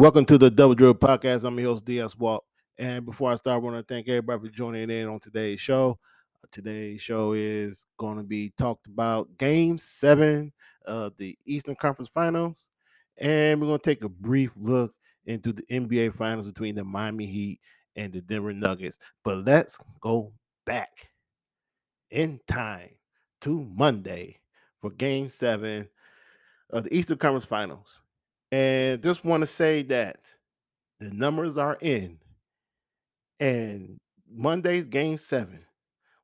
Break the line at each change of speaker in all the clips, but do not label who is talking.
welcome to the Double Drill Podcast. I'm your host, DS Walk. And before I start, I want to thank everybody for joining in on today's show. Today's show is going to be talked about game seven of the Eastern Conference Finals. And we're going to take a brief look into the NBA Finals between the Miami Heat and the Denver Nuggets. But let's go back in time to Monday for game seven of the Eastern Conference Finals. And just want to say that the numbers are in. And Monday's game seven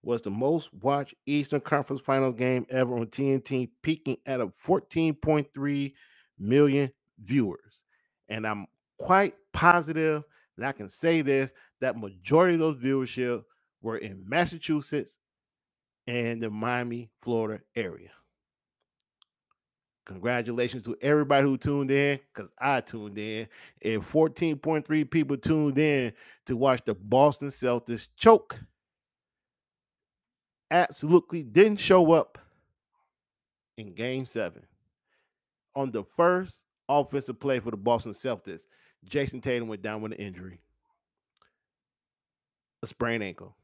was the most watched Eastern Conference Finals game ever on TNT, peaking at a 14.3 million viewers. And I'm quite positive that I can say this that majority of those viewership were in Massachusetts and the Miami, Florida area. Congratulations to everybody who tuned in because I tuned in. And 14.3 people tuned in to watch the Boston Celtics choke. Absolutely didn't show up in game seven. On the first offensive play for the Boston Celtics, Jayson Tatum went down with an injury, a sprained ankle.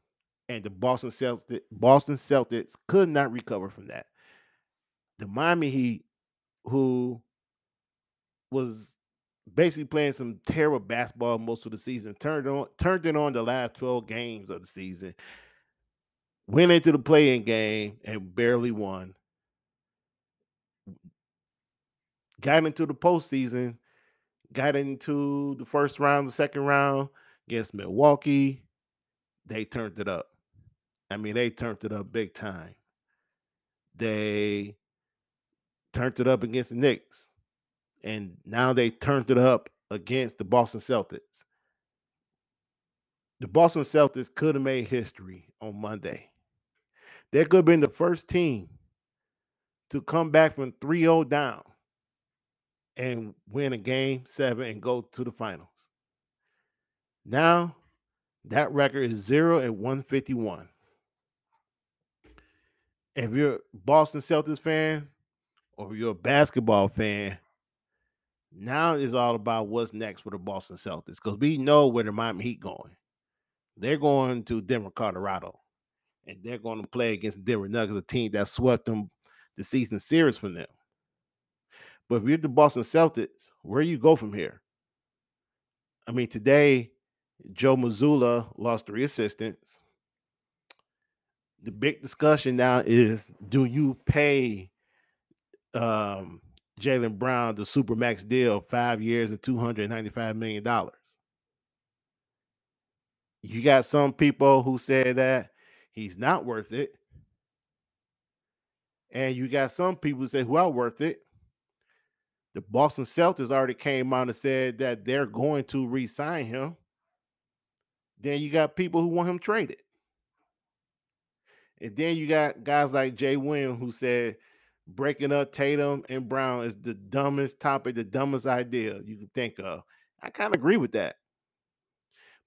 And the Boston Celtics, Boston Celtics could not recover from that. The Miami Heat who was basically playing some terrible basketball most of the season, turned on turned it on the last 12 games of the season, went into the play-in game and barely won. Got into the postseason, got into the first round, the second round against Milwaukee. They turned it up. I mean, they turned it up big time. They turned it up against the Knicks, and now they turned it up against the Boston Celtics. The Boston Celtics could have made history on Monday. They could have been the first team to come back from 3 0 down and win a game seven and go to the finals. Now, that record is 0 and 151. If you're Boston Celtics fans, or you're a basketball fan, now it's all about what's next for the Boston Celtics because we know where the Miami Heat going. They're going to Denver, Colorado, and they're going to play against Denver Nuggets, a team that swept them the season series from them. But if you're the Boston Celtics, where you go from here? I mean, today Joe Mazzulla lost three assistants. The big discussion now is: Do you pay um, Jaylen Brown the super max deal, five years and two hundred ninety-five million dollars. You got some people who say that he's not worth it, and you got some people who say, who "Well, worth it." The Boston Celtics already came out and said that they're going to re-sign him. Then you got people who want him traded. And then you got guys like Jay Williams who said breaking up Tatum and Brown is the dumbest topic, the dumbest idea you can think of. I kind of agree with that.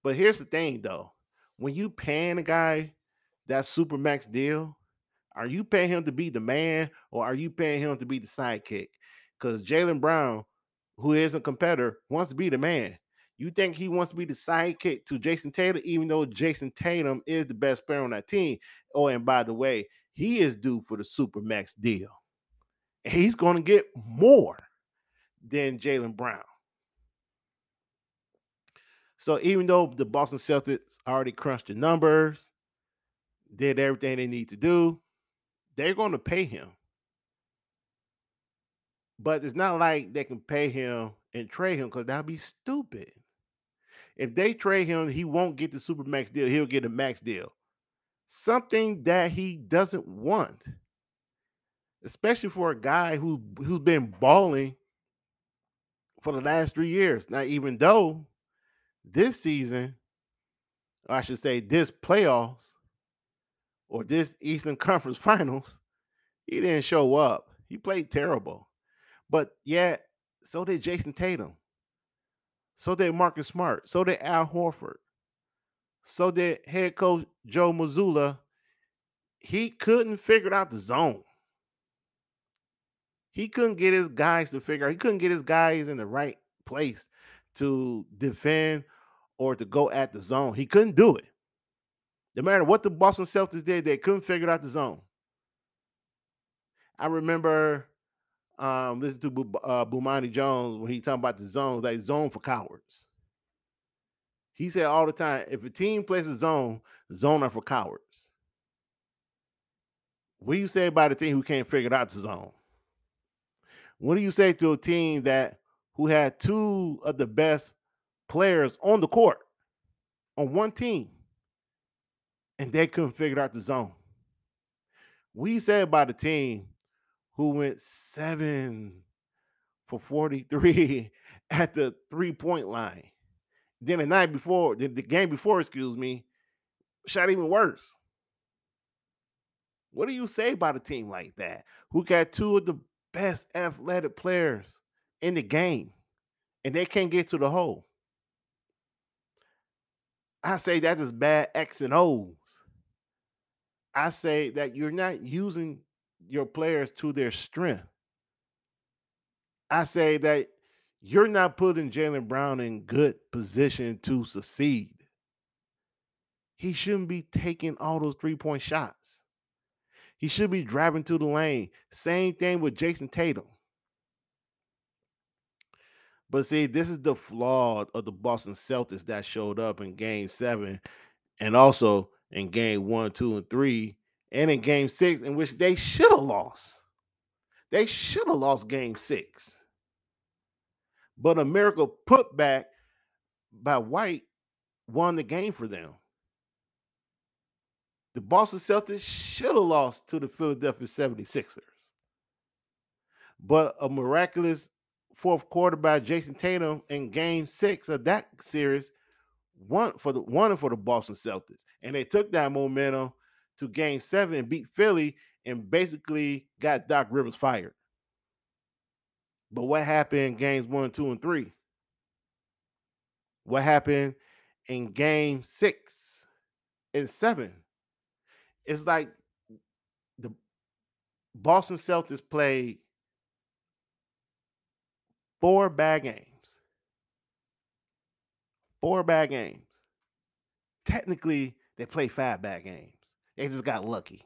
But here's the thing though. When you paying a guy that super max deal, are you paying him to be the man or are you paying him to be the sidekick? Because Jaylen Brown, who is a competitor, wants to be the man. You think he wants to be the sidekick to Jayson Tatum, even though Jayson Tatum is the best player on that team. Oh, and by the way, he is due for the super max deal he's going to get more than Jaylen Brown. So even though the Boston Celtics already crunched the numbers, did everything they need to do, they're going to pay him. But it's not like they can pay him and trade him because that'd be stupid. If they trade him, he won't get the super max deal. He'll get a max deal. Something that he doesn't want especially for a guy who who's been balling for the last three years. Now, even though this season, I should say this playoffs or this Eastern Conference Finals, he didn't show up. He played terrible. But yet, so did Jayson Tatum. So did Marcus Smart. So did Al Horford. So did head coach Joe Mazzulla. He couldn't figure out the zone. He couldn't get his guys to figure out, he couldn't get his guys in the right place to defend or to go at the zone. He couldn't do it. No matter what the Boston Celtics did, they couldn't figure out the zone. I remember um, listening to uh, Bomani Jones when he talking about the zones, like zone for cowards. He said all the time, if a team plays a zone, zone are for cowards. What do you say about a team who can't figure out the zone? What do you say to a team that who had two of the best players on the court on one team and they couldn't figure out the zone? We say about a team who went seven for 43 at the three point line. Then the night before, the, the game before, excuse me, shot even worse. What do you say about a team like that who got two of the best athletic players in the game and they can't get to the hole? I say that is bad X and O's. I say that you're not using your players to their strength. I say that you're not putting Jaylen Brown in good position to succeed. He shouldn't be taking all those three point shots. He should be driving to the lane. Same thing with Jayson Tatum. But see, this is the flaw of the Boston Celtics that showed up in game seven and also in game one, two, and three, and in game six, in which they should have lost. They should have lost game six. But a miracle put back by White won the game for them. The Boston Celtics should have lost to the Philadelphia 76ers. But a miraculous fourth quarter by Jayson Tatum in game six of that series won for the one for the Boston Celtics. And they took that momentum to game seven and beat Philly and basically got Doc Rivers fired. But what happened in games one, two, and three? What happened in game six and seven? It's like the Boston Celtics played four bad games. Four bad games. Technically, they played five bad games. They just got lucky.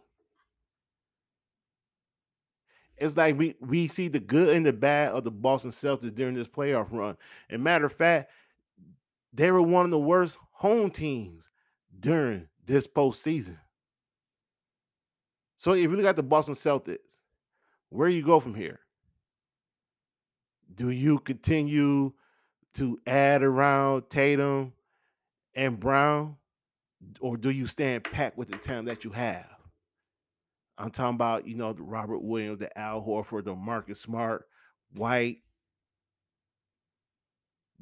It's like we we see the good and the bad of the Boston Celtics during this playoff run. And matter of fact, they were one of the worst home teams during this postseason. So if you look at the Boston Celtics, where do you go from here? Do you continue to add around Tatum and Brown, or do you stand pat with the talent that you have? I'm talking about, you know, the Robert Williams, the Al Horford, the Marcus Smart, White.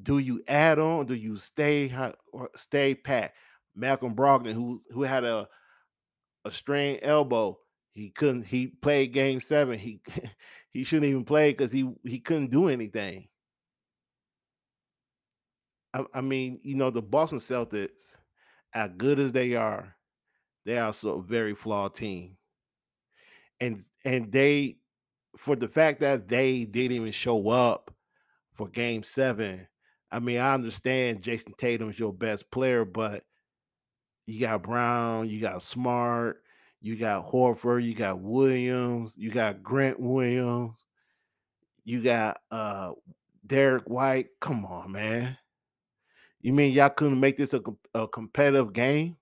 Do you add on? Do you stay stay pat? Malcolm Brogdon, who who had a a strained elbow, he couldn't. He played Game Seven. He he shouldn't even play because he he couldn't do anything. I, I mean, you know, the Boston Celtics, as good as they are, they are also a very flawed team and and they for the fact that they didn't even show up for game seven. I mean, I understand Jayson Tatum's your best player, but you got Brown, you got Smart, you got Horford, you got Williams, you got Grant Williams, you got uh Derrick White. Come on, man. You mean y'all couldn't make this a, a competitive game?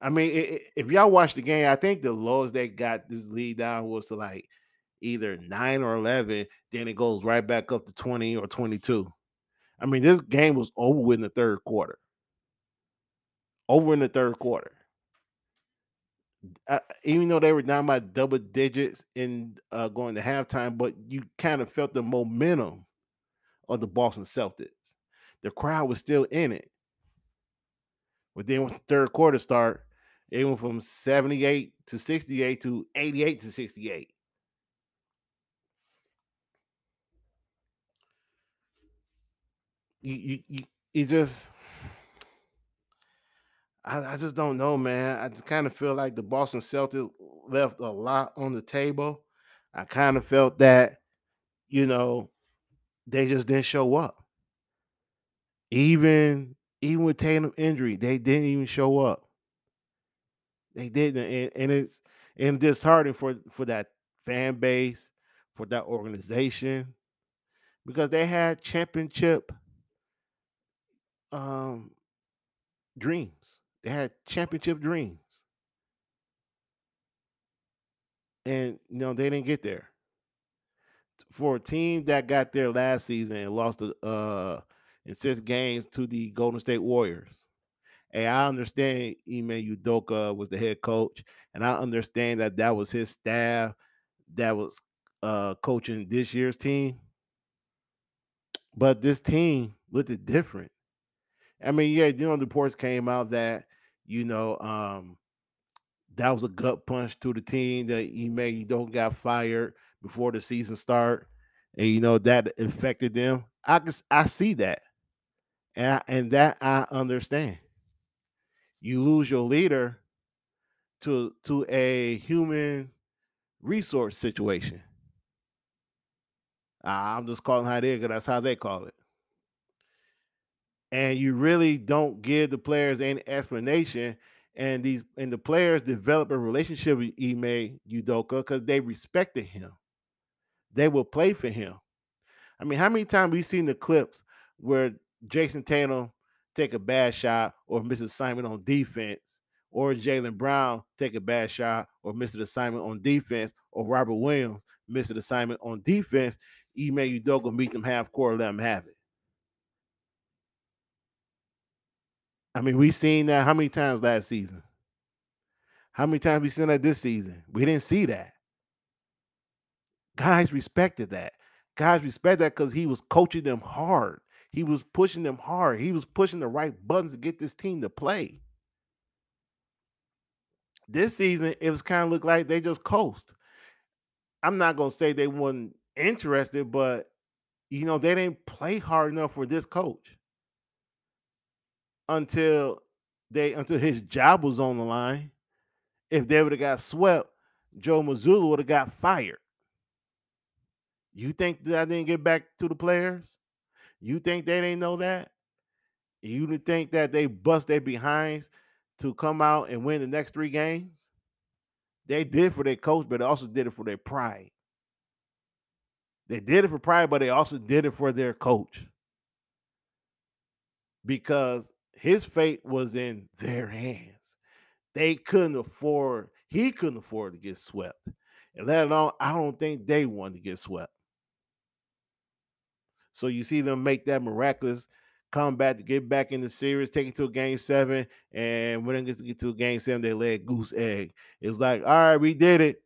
I mean, if y'all watch the game, I think the lowest they got this lead down was to like either nine or 11. Then it goes right back up to 20 or 22. I mean, this game was over in the third quarter. Over in the third quarter. Uh, even though they were down by double digits in uh, going to halftime, but you kind of felt the momentum of the Boston Celtics. The crowd was still in it. But then when the third quarter start, it went from 78 to 68 to 88 to 68. You, you, you it just I, I just don't know, man. I just kind of feel like the Boston Celtics left a lot on the table. I kind of felt that, you know, they just didn't show up. Even even with Tatum injury, they didn't even show up. They didn't, and, and it's and disheartening for for that fan base, for that organization, because they had championship um dreams. They had championship dreams, and you know they didn't get there. For a team that got there last season and lost uh in six games to the Golden State Warriors. And I understand Ime Udoka was the head coach, and I understand that that was his staff that was uh coaching this year's team. But this team looked different. I mean, yeah, you know, the reports came out that you know um that was a gut punch to the team that he made. You don't got fired before the season start, and you know that affected them. I can I see that, and I, and that I understand. You lose your leader to to a human resource situation. I'm just calling how is because that's how they call it. And you really don't give the players any explanation. And these and the players develop a relationship with Ime Udoka because they respected him. They will play for him. I mean, how many times we seen the clips where Jayson Tatum take a bad shot or miss assignment on defense, or Jaylen Brown take a bad shot or miss an assignment on defense, or Robert Williams miss an assignment on defense, Ime Udoka meet them half court, let them have it. I mean, we seen that how many times last season? How many times we seen that this season? We didn't see that. Guys respected that. Guys respect that because he was coaching them hard. He was pushing them hard. He was pushing the right buttons to get this team to play. This season, it was kind of look like they just coast. I'm not gonna say they weren't interested, but you know, they didn't play hard enough for this coach until they until his job was on the line. If they would have got swept, Joe Mazzulla would have got fired. You think that I didn't get back to the players? You think they didn't know that? You think that they bust their behinds to come out and win the next three games? They did for their coach, but they also did it for their pride. They did it for pride, but they also did it for their coach. Because his fate was in their hands. They couldn't afford, he couldn't afford to get swept. And let alone, I don't think they wanted to get swept. So you see them make that miraculous comeback to get back in the series, take it to a game seven, and when it gets to get to a game seven, they a goose egg. It's like, all right, we did it.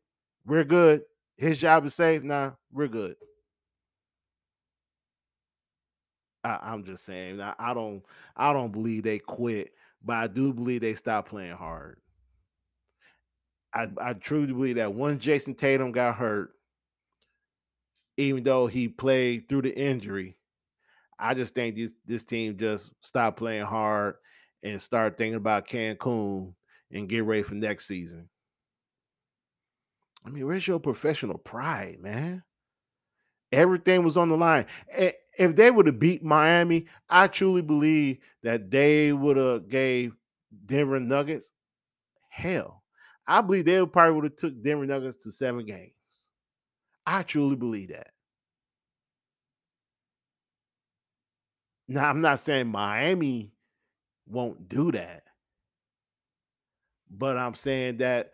We're good. His job is safe. Now we're good. I, am just saying. I, I don't. I don't believe they quit, but I do believe they stopped playing hard. I, I truly believe that once Jayson Tatum got hurt, even though he played through the injury, I just think this this team just stopped playing hard and start thinking about Cancun and get ready for next season. I mean, where's your professional pride, man? Everything was on the line. If they would have beat Miami, I truly believe that they would have gave Denver Nuggets hell. I believe they probably would have took Denver Nuggets to seven games. I truly believe that. Now, I'm not saying Miami won't do that, but I'm saying that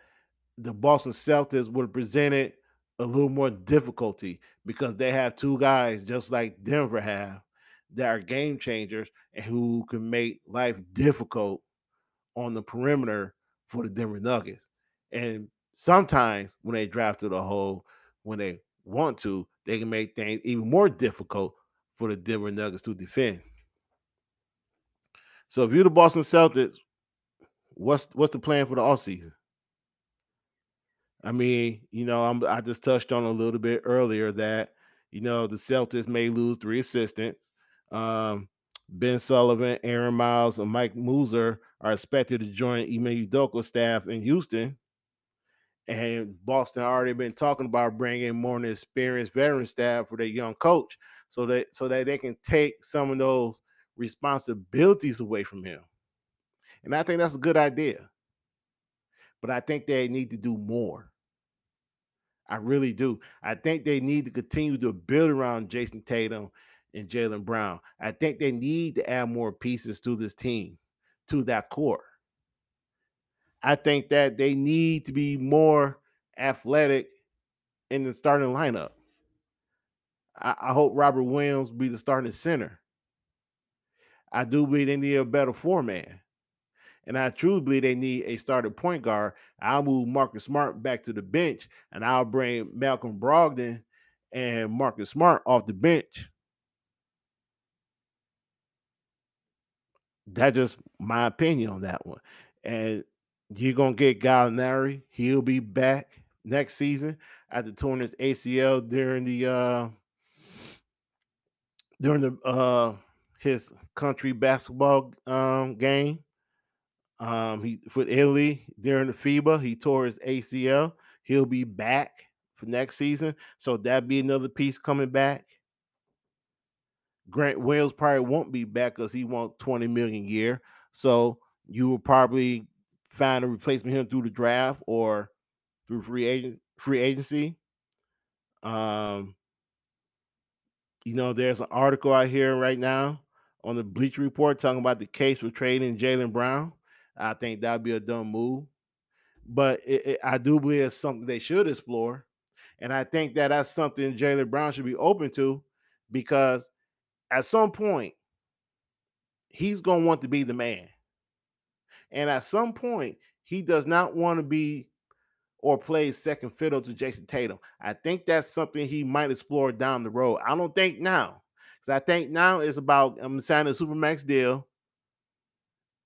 the Boston Celtics would have presented a little more difficulty because they have two guys just like Denver have that are game changers and who can make life difficult on the perimeter for the Denver Nuggets. And sometimes when they draft to the hole, when they want to, they can make things even more difficult for the Denver Nuggets to defend. So if you're the Boston Celtics, what's what's the plan for the offseason? I mean, you know, I'm, I just touched on a little bit earlier that you know the Celtics may lose three assistants. Um, ben Sullivan, Aaron Miles, and Mike Moser are expected to join Ime Udoka staff in Houston. And Boston already been talking about bringing more experienced veteran staff for their young coach, so that so that they can take some of those responsibilities away from him. And I think that's a good idea. But I think they need to do more. I really do. I think they need to continue to build around Jayson Tatum and Jaylen Brown. I think they need to add more pieces to this team, to that core. I think that they need to be more athletic in the starting lineup. I, I hope Robert Williams be the starting center. I do believe they need a better four man. And I truly believe they need a starting point guard. I'll move Marcus Smart back to the bench and I'll bring Malcolm Brogdon and Marcus Smart off the bench. That's just my opinion on that one. And you're gonna get Gallinari. He'll be back next season after torn his ACL during the uh during the uh his country basketball um game. Um he for Italy during the FIBA, he tore his ACL. He'll be back for next season. So that'd be another piece coming back. Grant Williams probably won't be back because he wants 20 million a year. So you will probably find a replacement him through the draft or through free agent free agency. Um, you know, there's an article out here right now on the Bleacher Report talking about the case for trading Jaylen Brown. I think that'd be a dumb move, but it, it, I do believe it's something they should explore, and I think that that's something Jaylen Brown should be open to, because at some point he's gonna want to be the man. And at some point, he does not want to be or play second fiddle to Jayson Tatum. I think that's something he might explore down the road. I don't think now. Because I think now it's about I'm signing a supermax deal.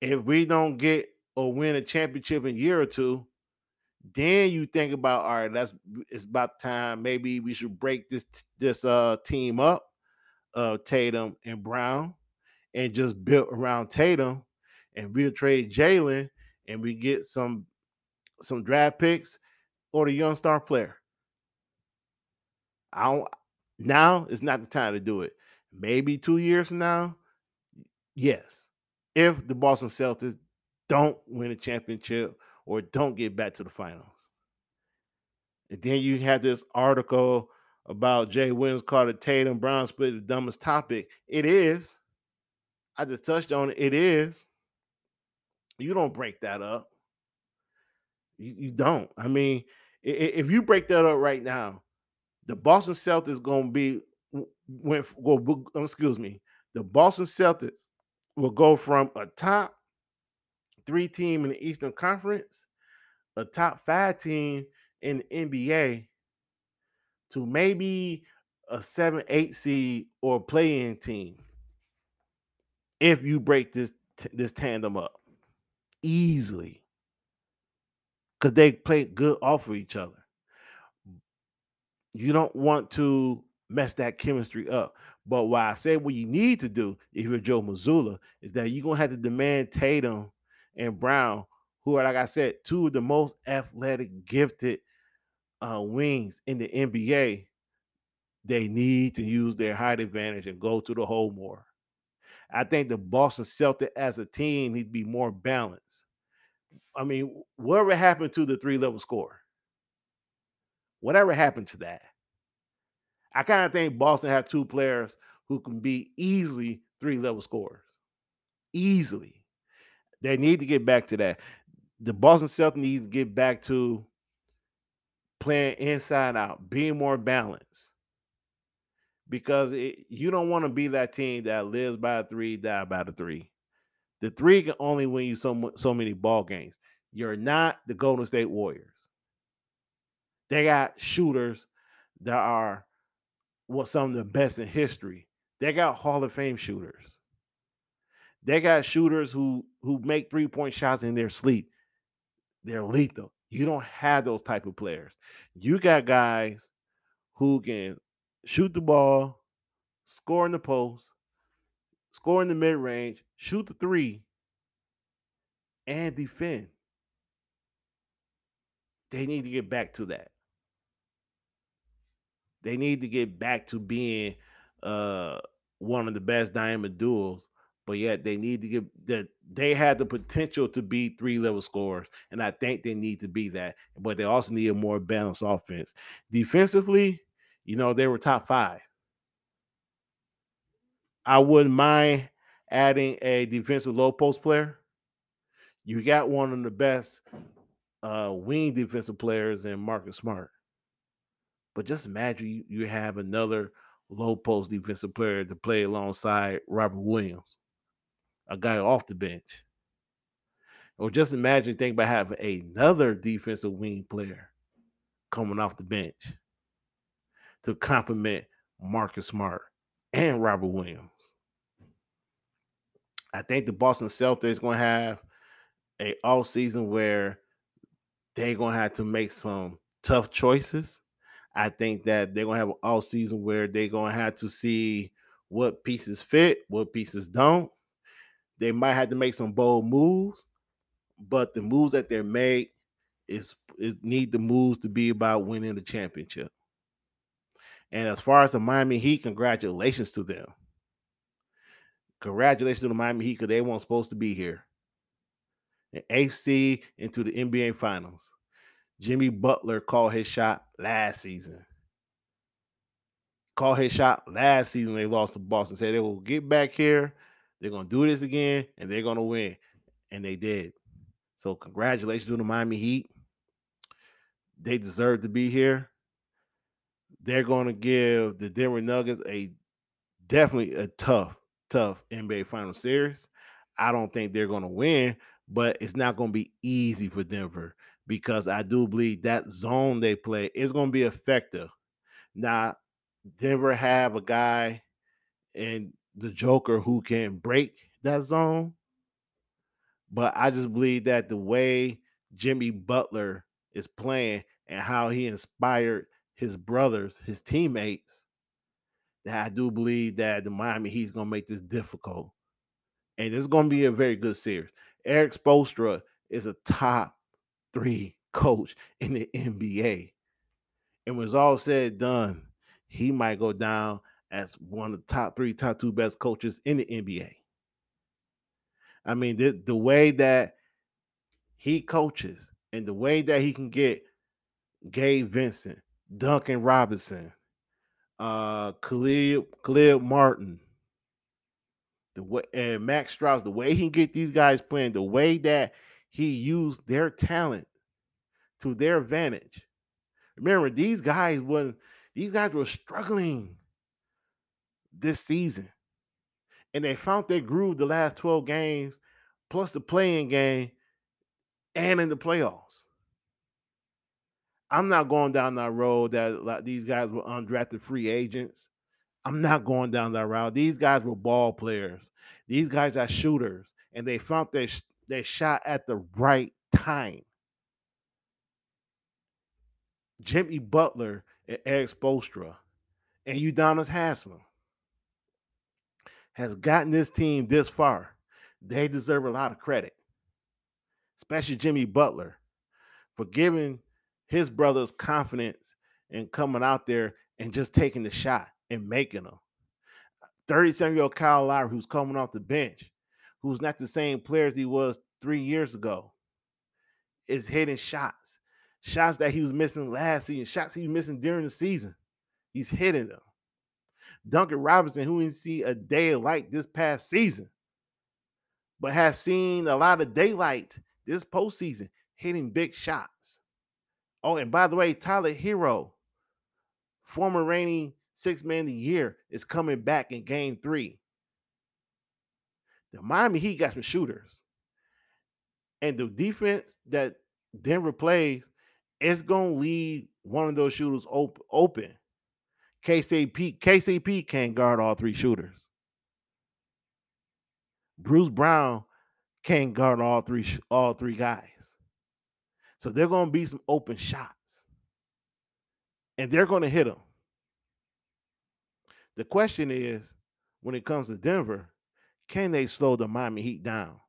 If we don't get or win a championship in a year or two, then you think about all right, that's it's about time. Maybe we should break this this uh team up, uh Tatum and Brown, and just build around Tatum and we'll trade Jaylen and we get some some draft picks or the young star player. I don't now is not the time to do it. Maybe two years from now, yes. If the Boston Celtics don't win a championship or don't get back to the finals. And then you had this article about Jay Williams called it Tatum Brown split the dumbest topic. It is. I just touched on it. It is. You don't break that up. You, you don't. I mean, if you break that up right now, the Boston Celtics going to be went well, um, excuse me, the Boston Celtics will go from a top three team in the Eastern Conference, a top five team in the NBA, to maybe a seven, eight seed or play-in team. If you break this this tandem up easily because they play good off of each other. You don't want to mess that chemistry up. But why I say what you need to do if you're Joe Mazzulla is that you're gonna have to demand Tatum and Brown, who are like I said, two of the most athletic, gifted uh, wings in the NBA. They need to use their height advantage and go to the hole more. I think the Boston Celtics as a team need to be more balanced. I mean, whatever happened to the three level score? Whatever happened to that? I kind of think Boston have two players who can be easily three level scorers. Easily. They need to get back to that. The Boston Celtics need to get back to playing inside out, being more balanced because it, you don't want to be that team that lives by three, die by the three. The three can only win you so so many ball games. You're not the Golden State Warriors. They got shooters that are what some of the best in history. They got Hall of Fame shooters. They got shooters who who make three point shots in their sleep. They're lethal. You don't have those type of players. You got guys who can shoot the ball, score in the post, score in the mid range, shoot the three, and defend. They need to get back to that. They need to get back to being uh, one of the best diamond duels. but yet they need to get that they had the potential to be three level scorers, and I think they need to be that. But they also need a more balanced offense. Defensively, you know, they were top five. I wouldn't mind adding a defensive low post player. You got one of the best uh, wing defensive players in Marcus Smart. But just imagine you, you have another low post defensive player to play alongside Robert Williams, a guy off the bench. Or just imagine think about having another defensive wing player coming off the bench to complement Marcus Smart and Robert Williams. I think the Boston Celtics are going to have a all season where they're going to have to make some tough choices. I think that they're to have an all season where they're to have to see what pieces fit, what pieces don't. They might have to make some bold moves, but the moves that they're made is, is need the moves to be about winning the championship. And as far as the Miami Heat, congratulations to them. Congratulations to the Miami Heat because they weren't supposed to be here. An AC into the NBA Finals. Jimmy Butler called his shot last season. Called his shot last season they lost to Boston. Said they will get back here. They're gonna do this again and they're gonna win. And they did. So congratulations to the Miami Heat. They deserve to be here. They're gonna give the Denver Nuggets a definitely a tough, tough NBA final series. I don't think they're gonna win, but it's not gonna be easy for Denver because I do believe that zone they play is going to be effective. Now, Denver have a guy and the Joker who can break that zone, but I just believe that the way Jimmy Butler is playing and how he inspired his brothers, his teammates, that I do believe that the Miami Heat's going to make this difficult. And it's going to be a very good series. Erik Spoelstra is a top three coach in the NBA. And when it's all said done, he might go down as one of the top three, top two best coaches in the NBA. I mean, the, the way that he coaches and the way that he can get Gabe Vincent, Duncan Robinson, uh, Khalid, Khalid Martin, the way and Max Strus, the way he can get these guys playing, the way that he used their talent to their advantage. Remember, these guys when these guys were struggling this season. And they found their groove the last 12 games, plus the play-in game, and in the playoffs. I'm not going down that road that like, these guys were undrafted free agents. I'm not going down that route. These guys were ball players. These guys are shooters, and they found their they shot at the right time. Jimmy Butler and Erik Spoelstra and Udonis Haslem has gotten this team this far. They deserve a lot of credit, especially Jimmy Butler, for giving his brothers confidence and coming out there and just taking the shot and making them. 37 year old Kyle Lowry, who's coming off the bench, who's not the same player as he was three years ago, is hitting shots. Shots that he was missing last season, shots he was missing during the season. He's hitting them. Duncan Robinson, who didn't see a day of light this past season, but has seen a lot of daylight this postseason, hitting big shots. Oh, and by the way, Tyler Herro, former reigning six man of the year, is coming back in game three. The Miami Heat got some shooters. And the defense that Denver plays is going to leave one of those shooters op- open. KCP, KCP can't guard all three shooters. Bruce Brown can't guard all three all three guys. So they're going to be some open shots. And they're going to hit them. The question is when it comes to Denver, can they slow the Miami Heat down?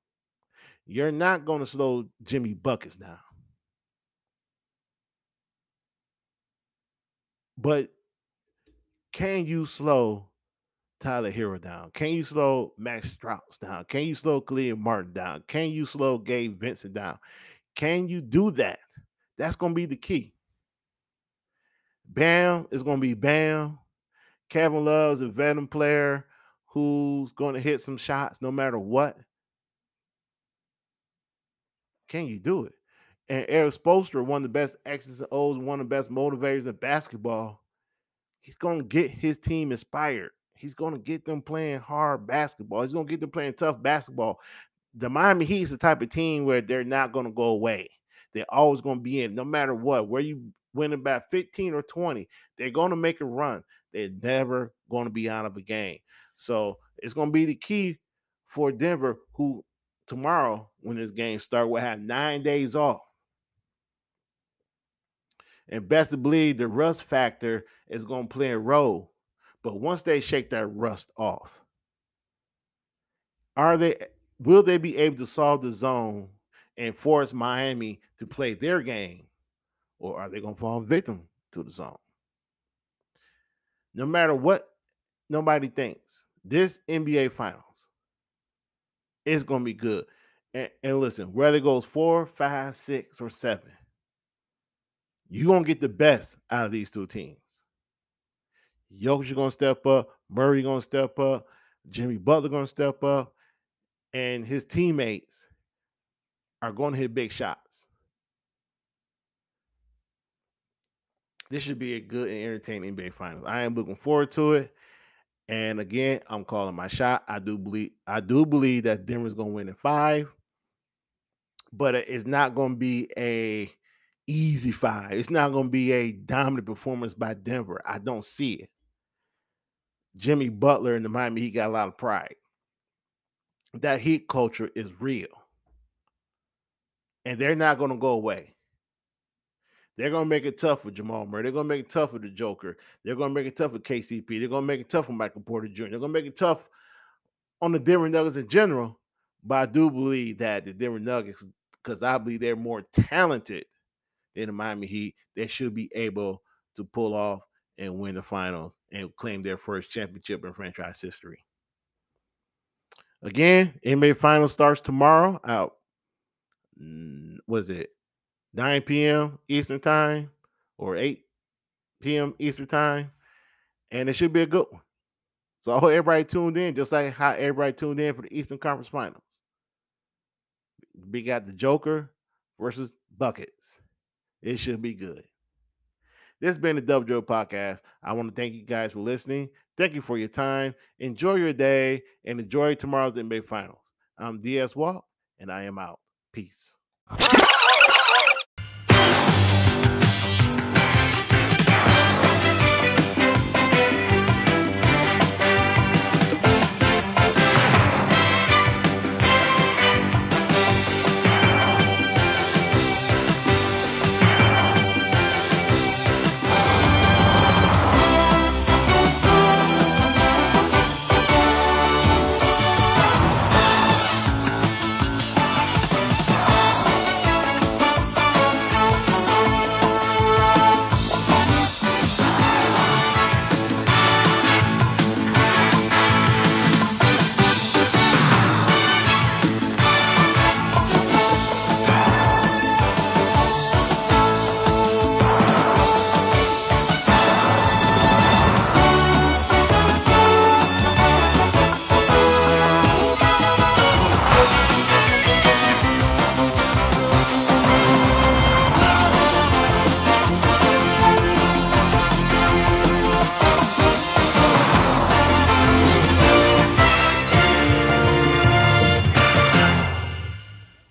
You're not going to slow Jimmy Buckets down. But can you slow Tyler Herro down? Can you slow Max Strus down? Can you slow Khalil Martin down? Can you slow Gabe Vincent down? Can you do that? That's going to be the key. Bam is going to be Bam. Kevin Love is a veteran player who's going to hit some shots no matter what. Can you do it? And Erik Spoelstra, one of the best X's and O's, one of the best motivators in basketball, he's going to get his team inspired. He's going to get them playing hard basketball. He's going to get them playing tough basketball. The Miami Heat is the type of team where they're not going to go away. They're always going to be in, no matter what. Where you win about 15 or 20, they're going to make a run. They're never going to be out of a game. So it's going to be the key for Denver, who tomorrow, when this game starts, will have nine days off. And best to believe the rust factor is going to play a role. But once they shake that rust off, are they will they be able to solve the zone and force Miami to play their game? Or are they going to fall victim to the zone? No matter what nobody thinks, this NBA finals is going to be good. And, and listen, whether it goes four, five, six, or seven, you're going to get the best out of these two teams. Jokic going to step up, Murray going to step up, Jimmy Butler going to step up, and his teammates are going to hit big shots. This should be a good and entertaining NBA Finals. I am looking forward to it. And again, I'm calling my shot. I do believe I do believe that Denver's going to win in five, but it's not going to be a easy five. It's not going to be a dominant performance by Denver. I don't see it. Jimmy Butler in the Miami he got a lot of pride. That Heat culture is real, and they're not going to go away. They're gonna make it tough for Jamal Murray. They're gonna make it tough for the Joker. They're gonna make it tough for KCP. They're gonna make it tough for Michael Porter Jr. They're gonna make it tough on the Denver Nuggets in general. But I do believe that the Denver Nuggets, because I believe they're more talented than the Miami Heat, they should be able to pull off and win the finals and claim their first championship in franchise history. Again, NBA Finals starts tomorrow. Out, mm, was it 9 p.m. Eastern time or 8 p.m. Eastern time, and it should be a good one. So I hope everybody tuned in, just like how everybody tuned in for the Eastern Conference Finals. We got the Joker versus Buckets. It should be good. This has been the Dub Joe Podcast. I want to thank you guys for listening. Thank you for your time. Enjoy your day and enjoy tomorrow's NBA Finals. I'm DS Walk, and I am out. Peace.